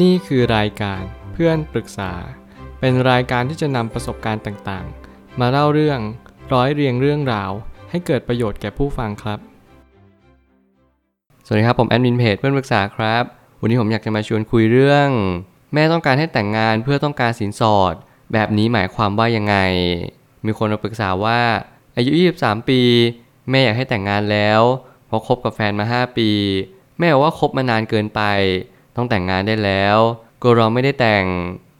นี่คือรายการเพื่อนปรึกษา เป็นรายการที่จะนำประสบการณ์ต่างๆ มาเล่าเรื่องร้อยเรียงเรื่องราว ให้เกิดประโยชน์แก่ผู้ฟังครับ สวัสดีครับ ผมแอดมินเพจเพื่อนปรึกษาครับ วันนี้ผมอยากจะมาชวนคุยเรื่อง แม่ต้องการให้แต่งงานเพื่อต้องการสินสอด แบบนี้หมายความว่ายังไง มีคนมาปรึกษาว่า อายุ 23 ปี แม่อยากให้แต่งงานแล้วเพราะคบกับแฟนมา 5 ปี แม่บอกว่าคบมานานเกินไป ต้องแต่งงานได้แล้วกลัวเราไม่ได้แต่ง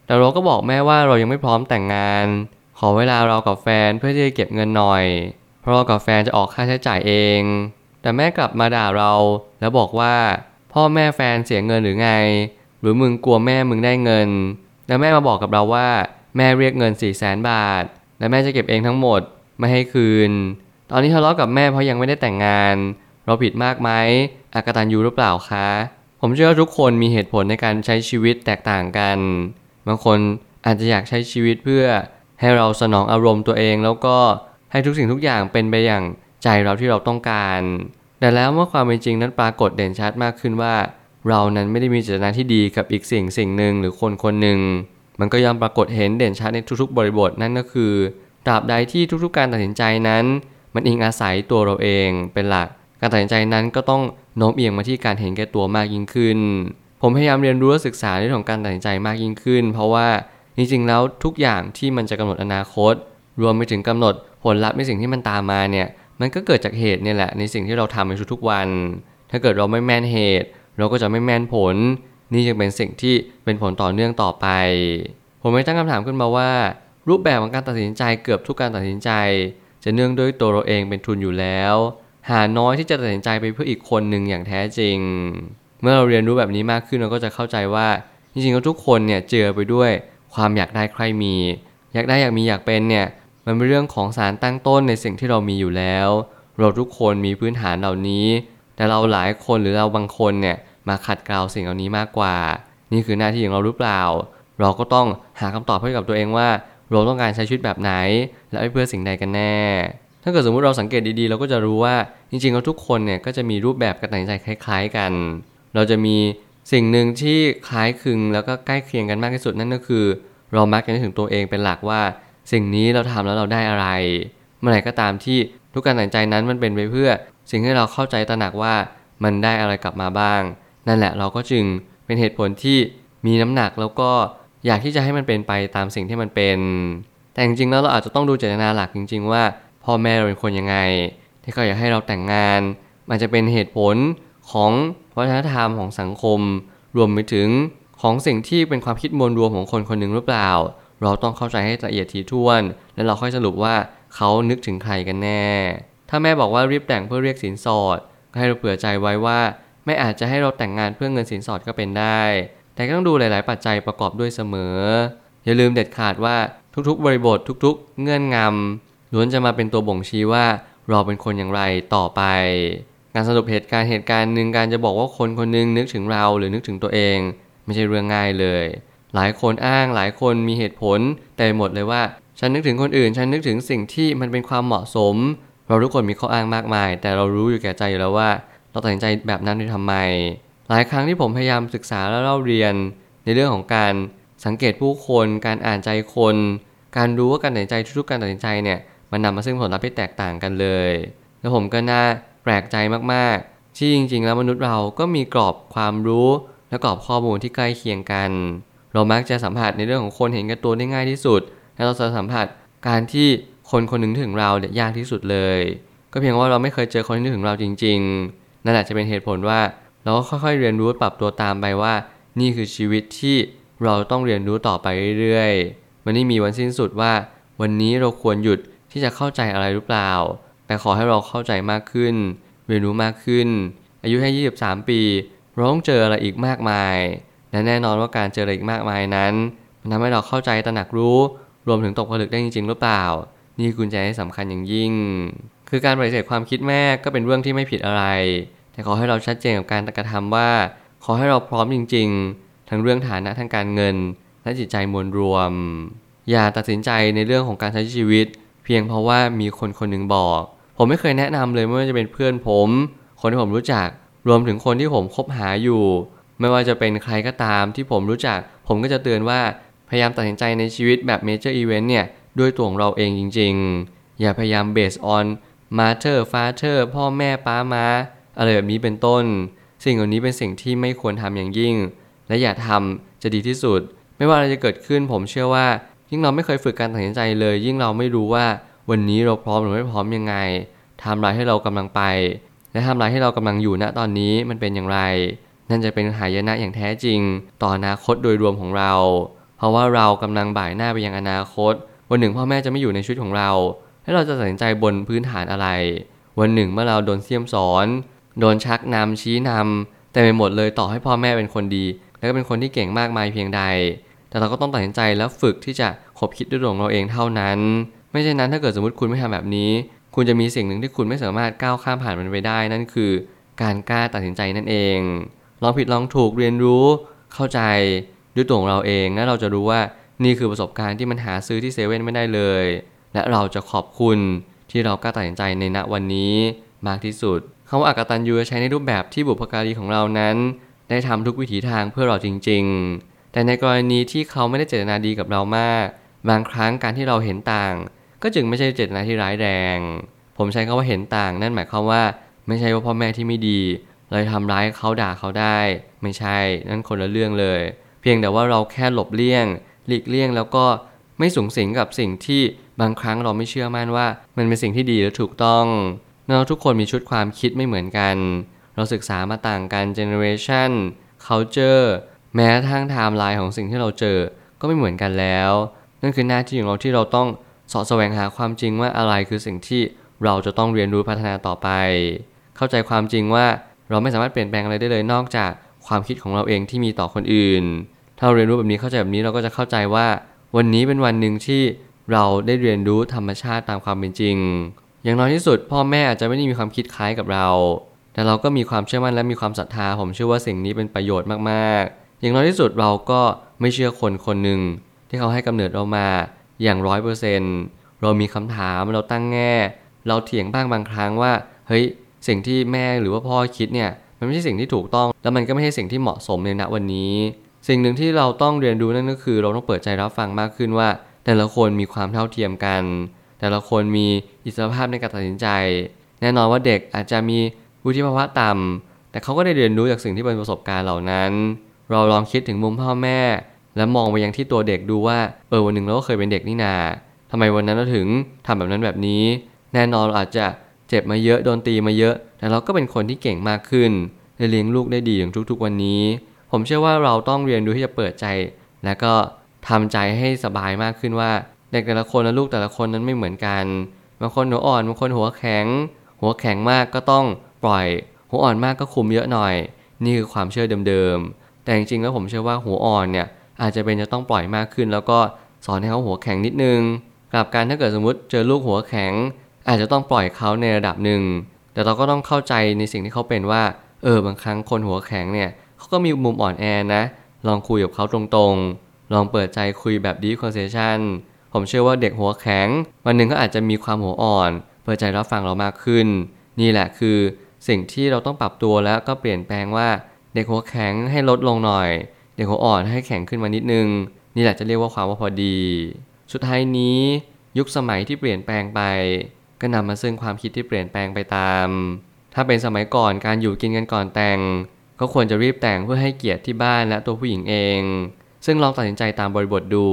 แต่เราก็บอกแม่ว่าเรายังไม่พร้อมแต่งงาน ขอเวลาเรากับแฟนเพื่อที่จะเก็บเงินหน่อย เพราะเรากับแฟนจะออกค่าใช้จ่ายเอง แต่แม่กลับมาด่าเรา แล้วบอกว่า พ่อแม่แฟนเสียเงินหรือไง หรือมึงกลัวแม่มึงได้เงิน แล้วแม่มาบอกกับเราว่า แม่เรียกเงิน4ี่แสนบาท และแม่จะเก็บเองทั้งหมดไม่ให้คืน ตอนนี้ทะเลาะกับแม่เพราะยังไม่ได้แต่งงาน เราผิดมากไหมอากตันยูหรือเปล่าคะ ผมเชื่อว่าทุกคนมีเหตุผลในการใช้ชีวิตแตกต่างกัน บางคนอาจจะอยากใช้ชีวิตเพื่อให้เราสนองอารมณ์ตัวเอง แล้วก็ให้ทุกสิ่งทุกอย่างเป็นไปอย่างใจเราที่เราต้องการ แต่แล้วเมื่อความเป็นจริงนั้นปรากฏเด่นชัดมากขึ้นว่า เรานั้นไม่ได้มีเจตนาที่ดีกับอีกสิ่งสิ่งหนึ่งหรือคนคนหนึ่ง มันก็ยอมปรากฏเห็นเด่นชัดในทุกๆ บริบทนั่นก็คือตราบใดที่ทุกๆ การตัดสินใจนั้น มันอิงอาศัยตัวเราเองเป็นหลัก การตัดสินใจนั้นก็ต้องโน้มเอียงมาที่การเห็นแก่ตัวมากยิ่งขึ้น ผมพยายามเรียนรู้และศึกษาเรื่องของการตัดสินใจมากยิ่งขึ้น เพราะว่าจริงๆแล้วทุกอย่างที่มันจะกำหนดอนาคต รวมไปถึงกำหนดผลลัพธ์ในสิ่งที่มันตามมาเนี่ยมันก็เกิดจากเหตุเนี่ยแหละในสิ่งที่เราทำในทุกๆวัน ถ้าเกิดเราไม่แม่นเหตุ เราก็จะไม่แม่นผล นี่จะเป็นสิ่งที่เป็นผลต่อเนื่องต่อไป ผมไม่ตั้งคำถามขึ้นมาว่า รูปแบบของการตัดสินใจเกือบทุกการตัดสินใจ จะเนื่องด้วยตัวเราเองเป็นทุนอยู่แล้ว หาน้อยที่จะตัดสินใจไปเพื่ออีกคนหนึ่งอย่างแท้จริง เมื่อเราเรียนรู้แบบนี้มากขึ้นเราก็จะเข้าใจว่าจริงๆแล้วทุกคนเนี่ยเจอไปด้วยความอยากได้ใครมี อยากได้อยากมีอยากเป็นเนี่ยมันเป็นเรื่องของสารตั้งต้นในสิ่งที่เรามีอยู่แล้ว เราทุกคนมีพื้นฐานเหล่านี้ แต่เราหลายคนหรือเราบางคนเนี่ยมาขัดเกลาสิ่งเหล่านี้มากกว่า นี่คือหน้าที่ของเราหรือเปล่า เราก็ต้องหาคำตอบให้กับตัวเองว่า เราต้องการใช้ชีวิตแบบไหน และเพื่อสิ่งใดกันแน่ ถ้าเกิดสมมุติเราสังเกตดีๆ เราก็จะรู้ว่าจริงๆแล้วทุกคนเนี่ยก็จะมีรูปแบบการตัดสินใจคล้าย ๆกัน เราจะมีสิ่งหนึ่งที่คล้ายคลึงแล้วก็ใกล้เคียงกันมากที่สุดนั่นก็คือ เรามักจะนึกถึงตัวเองเป็นหลักว่า สิ่งนี้เราทำแล้วเราได้อะไร เมื่อไหร่ก็ตามที่ทุกการตัดสินใจนั้นมันเป็นไปเพื่อ สิ่งที่เราเข้าใจตระหนักว่ามันได้อะไรกลับมาบ้าง นั่นแหละเราก็จึงเป็นเหตุผลที่มีน้ำหนักแล้วก็อยากที่จะให้มันเป็นไปตามสิ่งที่มันเป็น แต่จริงๆแล้วเราอาจจะต้องดูเจตนาหลักจริง ๆ ว่า พ่อแม่เราเป็นคนยังไง ที่เขาอยากให้เราแต่งงาน มันจะเป็นเหตุผลของวัฒนธรรมของสังคม รวมไปถึงของสิ่งที่เป็นความคิดมวลรวมของคนคนหนึ่งหรือเปล่า เราต้องเข้าใจให้ละเอียดถี่ถ้วน แล้วเราค่อยสรุปว่าเขานึกถึงใครกันแน่ ถ้าแม่บอกว่ารีบแต่งเพื่อเรียกสินสอดก็ให้เราเผื่อใจไว้ว่าไม่อาจจะให้เราแต่งงานเพื่อเงินสินสอดก็เป็นได้ แต่ต้องดูหลาย ๆ ปัจจัยประกอบด้วยเสมอ อย่าลืมเด็ดขาดว่าทุก ๆ บริบททุก ๆ เงื่อนงำ ล้วนจะมาเป็นตัวบ่งชี้ว่าเราเป็นคนอย่างไรต่อไป การสรุปเหตุการณ์เหตุการณ์หนึ่งการจะบอกว่าคนคนนึงนึกถึงเราหรือนึกถึงตัวเอง ไม่ใช่เรื่องง่ายเลย หลายคนอ้างหลายคนมีเหตุผล แต่หมดเลยว่า ฉันนึกถึงคนอื่น ฉันนึกถึงสิ่งที่มันเป็นความเหมาะสม เราทุกคนมีข้ออ้างมากมาย แต่เรารู้อยู่แก่ใจอยู่แล้วว่า เราตัดสินใจแบบนั้นด้ทำไม หลายครั้งที่ผมพยายามศึกษาและเล่าเรียน ในเรื่องของการสังเกตผู้คน การอ่านใจคน การรู้ว่าการตัดสินใจทุกๆการตัดสินใจเนี่ย มันนำมาซึ่งผลลัพธ์ที่แตกต่างกันเลย แล้วผมก็น่าแปลกใจมากๆ ที่จริง ๆ แล้วมนุษย์เราก็มีกรอบความรู้ และกรอบข้อมูลที่ใกล้เคียงกัน เรามักจะสัมผัสในเรื่องของคนเห็นกันตัวได้ง่ายที่สุด และเราจะสัมผัสการที่คนคนหนึ่งถึงเราเนี่ยยากที่สุดเลย ก็เพียงว่าเราไม่เคยเจอคนที่ถึงเราจริง ๆ นั่นแหละจะเป็นเหตุผลว่า เราก็ค่อยๆเรียนรู้ปรับตัวตามไปว่า นี่คือชีวิตที่เราต้องเรียนรู้ต่อไปเรื่อยๆ มันไม่มีวันสิ้นสุดว่า วันนี้เราควรหยุด ที่จะเข้าใจอะไรหรือเปล่า แต่ขอให้เราเข้าใจมากขึ้น เรียนรู้มากขึ้น อายุแค่23 ปีเราต้องเจออะไรอีกมากมาย และแน่นอนว่าการเจออะไรอีกมากมายนั้น มันทำให้เราเข้าใจตระหนักรู้ รวมถึงตกผลึกได้จริงๆหรือเปล่า นี่กุญแจที่สำคัญอย่างยิ่ง คือการปฏิเสธความคิดแม่ก็เป็นเรื่องที่ไม่ผิดอะไร แต่ขอให้เราชัดเจนกับการกระทำว่า ขอให้เราพร้อมจริง ๆ ทั้งเรื่องฐานะทางการเงิน และจิตใจมวลรวม อย่าตัดสินใจในเรื่องของการใช้ชีวิต เพียงเพราะว่ามีคนคนหนึ่งบอก ผมไม่เคยแนะนำเลยไม่ว่าจะเป็นเพื่อนผม คนที่ผมรู้จัก รวมถึงคนที่ผมคบหาอยู่ ไม่ว่าจะเป็นใครก็ตามที่ผมรู้จัก ผมก็จะเตือนว่าพยายามตัดสินใจในชีวิตแบบ major event เนี่ยด้วยตัวของเราเองจริง ๆ อย่าพยายาม base on mother father พ่อแม่ป้ามาอะไรแบบนี้เป็นต้น สิ่งเหล่านี้เป็นสิ่งที่ไม่ควรทำอย่างยิ่ง และอย่าทำจะดีที่สุด ไม่ว่าอะไรจะเกิดขึ้นผมเชื่อว่า ยิ่งเราไม่เคยฝึกการตัดสินใจเลย ยิ่งเราไม่รู้ว่าวันนี้เราพร้อมหรือไม่พร้อมยังไงทำอะไรให้เรากำลังไป และทำอะไรให้เรากำลังอยู่ณตอนนี้มันเป็นอย่างไร นั่นจะเป็นหายนะอย่างแท้จริง ต่ออนาคตโดยรวมของเรา เพราะว่าเรากำลังบ่ายหน้าไปยังอนาคต วันหนึ่งพ่อแม่จะไม่อยู่ในชีวิตของเรา และเราจะตัดสินใจบนพื้นฐานอะไร วันหนึ่งเมื่อเราโดนเสี่ยมสอน โดนชักนำชี้นำแต่ไปหมดเลยต่อให้พ่อแม่เป็นคนดี และก็เป็นคนที่เก่งมากมายเพียงใด แต่เราก็ต้องตัดสินใจแล้วฝึกที่จะคบคิดด้วยตัวของเราเองเท่านั้น ไม่เช่นนั้นถ้าเกิดสมมติคุณไม่ทำแบบนี้ คุณจะมีสิ่งหนึ่งที่คุณไม่สามารถก้าวข้ามผ่านมันไปได้ นั่นคือ การกล้าตัดสินใจนั่นเองลองผิดลองถูกเรียนรู้ เข้าใจด้วยตัวของเราเองและเราจะรู้ว่านี่คือประสบการณ์ที่มันหาซื้อที่เซเว่นไม่ได้เลย และเราจะขอบคุณที่เรากล้าตัดสินใจในณวันนี้มากที่สุดคำว่าอากตันยูใช้ในรูปแบบที่บุพการีของเรานั้น ได้ทำทุกวิถีทางเพื่อเราจริง ๆ แต่ในกรณีที่เขาไม่ได้เจตนาดีกับเรามาก บางครั้งการที่เราเห็นต่าง ก็จึงไม่ใช่เจตนาที่ร้ายแรง ผมใช้คำว่าเห็นต่าง นั่นหมายความว่า ไม่ใช่ว่าพ่อแม่ที่ไม่ดีเลยทำร้ายเขาด่าเขาได้ ไม่ใช่ นั่นคนละเรื่องเลย เพียงแต่ว่าเราแค่หลบเลี่ยง หลีกเลี่ยงแล้วก็ไม่สูงสิงกับสิ่งที่บางครั้งเราไม่เชื่อมั่นว่า มันเป็นสิ่งที่ดีและถูกต้องเราทุกคนมีชุดความคิดไม่เหมือนกัน เราศึกษามาต่างกัน generation culture แม้ทั้งไทม์ไลน์ของสิ่งที่เราเจอก็ไม่เหมือนกันแล้ว นั่นคือหน้าที่ของเราที่เราต้องสอบแสวงหาความจริงว่าอะไรคือสิ่งที่เราจะต้องเรียนรู้พัฒนาต่อไป เข้าใจความจริงว่าเราไม่สามารถเปลี่ยนแปลงอะไรได้เลยนอกจากความคิดของเราเองที่มีต่อคนอื่น ถ้าเราเรียนรู้แบบนี้เข้าใจแบบนี้เราก็จะเข้าใจว่า วันนี้เป็นวันหนึ่งที่เราได้เรียนรู้ธรรมชาติตามความเป็นจริง อย่างน้อยที่สุด พ่อแม่อาจจะไม่ได้มีความคิดคล้ายกับเรา แต่เราก็มีความเชื่อมั่นและมีความศรัทธา ผมเชื่อว่าสิ่งนี้เป็นประโยชน์มากๆ อย่างน้อยที่สุดเราก็ไม่เชื่อคนคนหนึ่งที่เขาให้กำเนิดเรามาอย่างร้อยเปอร์เซนต์เรามีคำถามเราตั้งแง่ เราเถียงบ้างบางครั้งว่า เฮ้ยสิ่งที่แม่หรือว่าพ่อคิดเนี่ยมันไม่ใช่สิ่งที่ถูกต้อง แล้วมันก็ไม่ใช่สิ่งที่เหมาะสมในณวันนี้ สิ่งหนึ่งที่เราต้องเรียนรู้นั่นก็คือ เราต้องเปิดใจรับฟังมากขึ้นว่า แต่ละคนมีความเท่าเทียมกัน แต่ละคนมีอิสรภาพในการตัดสินใจ แน่นอนว่าเด็กอาจจะมีวุฒิภาวะต่ำแต่เขาก็ได้เรียนรู้จากสิ่งที่เป็นประสบการณ์เหล่านั้น เราลองคิดถึงมุมพ่อแม่ และมองไปยังที่ตัวเด็กดูว่า เออวันหนึ่งเราก็เคยเป็นเด็กนี่นาทำไมวันนั้นเราถึงทำแบบนั้นแบบนี้ แน่นอนเราอาจจะเจ็บมาเยอะโดนตีมาเยอะ แต่เราก็เป็นคนที่เก่งมากขึ้นได้เลี้ยงลูกได้ดีอย่างทุกๆวันนี้ ผมเชื่อว่าเราต้องเรียนรู้ที่จะเปิดใจ และก็ทำใจให้สบายมากขึ้นว่าเด็กแต่ละคนและลูกแต่ละคนนั้นไม่เหมือนกันบางคนหัวอ่อนบางคนหัวแข็ง หัวแข็งมากก็ต้องปล่อย หัวอ่อนมากก็คุมเยอะหน่อย นี่คือความเชื่อเดิม แต่จริงๆแล้วผมเชื่อว่าหัวอ่อนเนี่ยอาจจะเป็นจะต้องปล่อยมากขึ้น แล้วก็สอนให้เขาหัวแข็งนิดนึงกลับการถ้าเกิดสมมติเจอลูกหัวแข็ง อาจจะต้องปล่อยเขาในระดับหนึ่ง แต่เราก็ต้องเข้าใจในสิ่งที่เขาเป็นว่า เออบางครั้งคนหัวแข็งเนี่ยเขาก็มีมุมอ่อนแอนะ ลองคุยกับเขาตรงๆ ลองเปิดใจคุยแบบ deep conversation ผมเชื่อว่าเด็กหัวแข็ง วันหนึ่งก็อาจจะมีความหัวอ่อน เปิดใจรับฟังเรามากขึ้น นี่แหละคือสิ่งที่เราต้องปรับตัวแล้วก็เปลี่ยนแปลงว่า เด็กหัวแข็งให้ลดลงหน่อย เด็กหัวอ่อนให้แข็งขึ้นมานิดนึง นี่แหละจะเรียกว่าความว่าพอดี สุดท้ายนี้ ยุคสมัยที่เปลี่ยนแปลงไป ก็นำมาซึ่งความคิดที่เปลี่ยนแปลงไปตาม ถ้าเป็นสมัยก่อนการอยู่กินกันก่อนแต่ง ก็ควรจะรีบแต่งเพื่อให้เกียรติที่บ้านและตัวผู้หญิงเอง ซึ่งลองตัดสินใจตามบริบทดู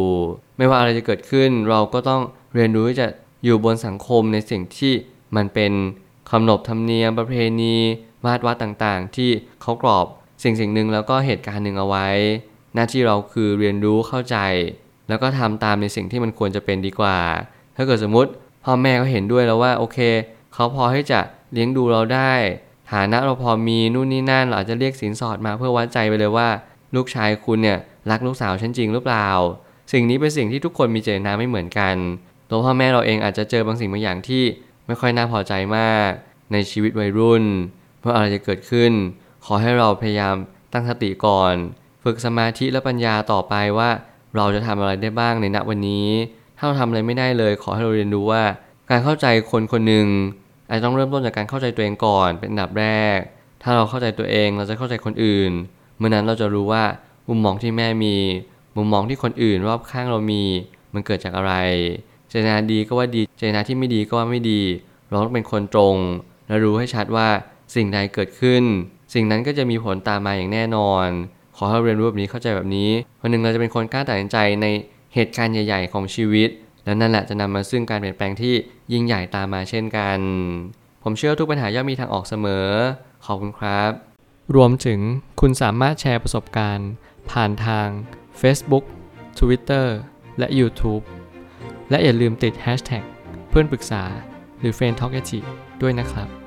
ไม่ว่าอะไรจะเกิดขึ้น เราก็ต้องเรียนรู้ที่จะอยู่บนสังคมในสิ่งที่มันเป็นขนบธรรมเนียมประเพณีมาตรวัดต่างๆ ที่เขากรอบ สิ่งสิ่งหนึ่งแล้วก็เหตุการณ์หนึ่งเอาไว้ หน้าที่เราคือเรียนรู้เข้าใจ แล้วก็ทำตามในสิ่งที่มันควรจะเป็นดีกว่า ถ้าเกิดสมมติพ่อแม่เขาเห็นด้วยแล้วว่าโอเคเขาพอให้จะเลี้ยงดูเราได้ ฐานะเราพอมีนู่นนี่นั่นเราอาจจะเรียกสินสอดมาเพื่อวัดใจไปเลยว่า ลูกชายคุณเนี่ยรักลูกสาวฉันจริงหรือเปล่า สิ่งนี้เป็นสิ่งที่ทุกคนมีเจตนาไม่เหมือนกันตัวพ่อแม่เราเองอาจจะเจอบางสิ่งบางอย่างที่ไม่ค่อยน่าพอใจมากในชีวิตวัยรุ่นเมื่ออะไรจะเกิดขึ้น อให้เราพยายามตั้งสติก่อน ฝึกสมาธิและปัญญาต่อไปว่า เราจะทำอะไรได้บ้างในณวันนี้ ถ้าเราทำอะไรไม่ได้เลย ขอให้เราเรียนรู้ว่า การเข้าใจคนคนหนึ่งอาจจะต้องเริ่มต้นจากการเข้าใจตัวเองก่อนเป็นอันดับแรก ถ้าเราเข้าใจตัวเองเราจะเข้าใจคนอื่น เมื่อนั้นเราจะรู้ว่ามุมมองที่แม่มี มุมมองที่คนอื่นรอบข้างเรามี มันเกิดจากอะไร เจตนาดีก็ว่าดี เจตนาที่ไม่ดีก็ว่าไม่ดี เราต้องเป็นคนตรง และรู้ให้ชัดว่าสิ่งใดเกิดขึ้น สิ่งนั้นก็จะมีผลตามมาอย่างแน่นอน ขอให้เรียนรู้แบบนี้เข้าใจแบบนี้วันหนึ่งเราจะเป็นคนกล้าตัดสินใจในเหตุการณ์ใหญ่ ๆ ของชีวิต และนั่นแหละจะนำมาซึ่งการเปลี่ยนแปลงที่ยิ่งใหญ่ตามมาเช่นกัน ผมเชื่อทุกปัญหาย่อมมีทางออกเสมอ ขอบคุณครับ รวมถึงคุณสามารถแชร์ประสบการณ์ ผ่านทาง Facebook Twitter และ YouTube และอย่าลืมติด Hashtag เพื่อนปรึกษาหรือ f r ร e n d t a l k ด้วยนะครับ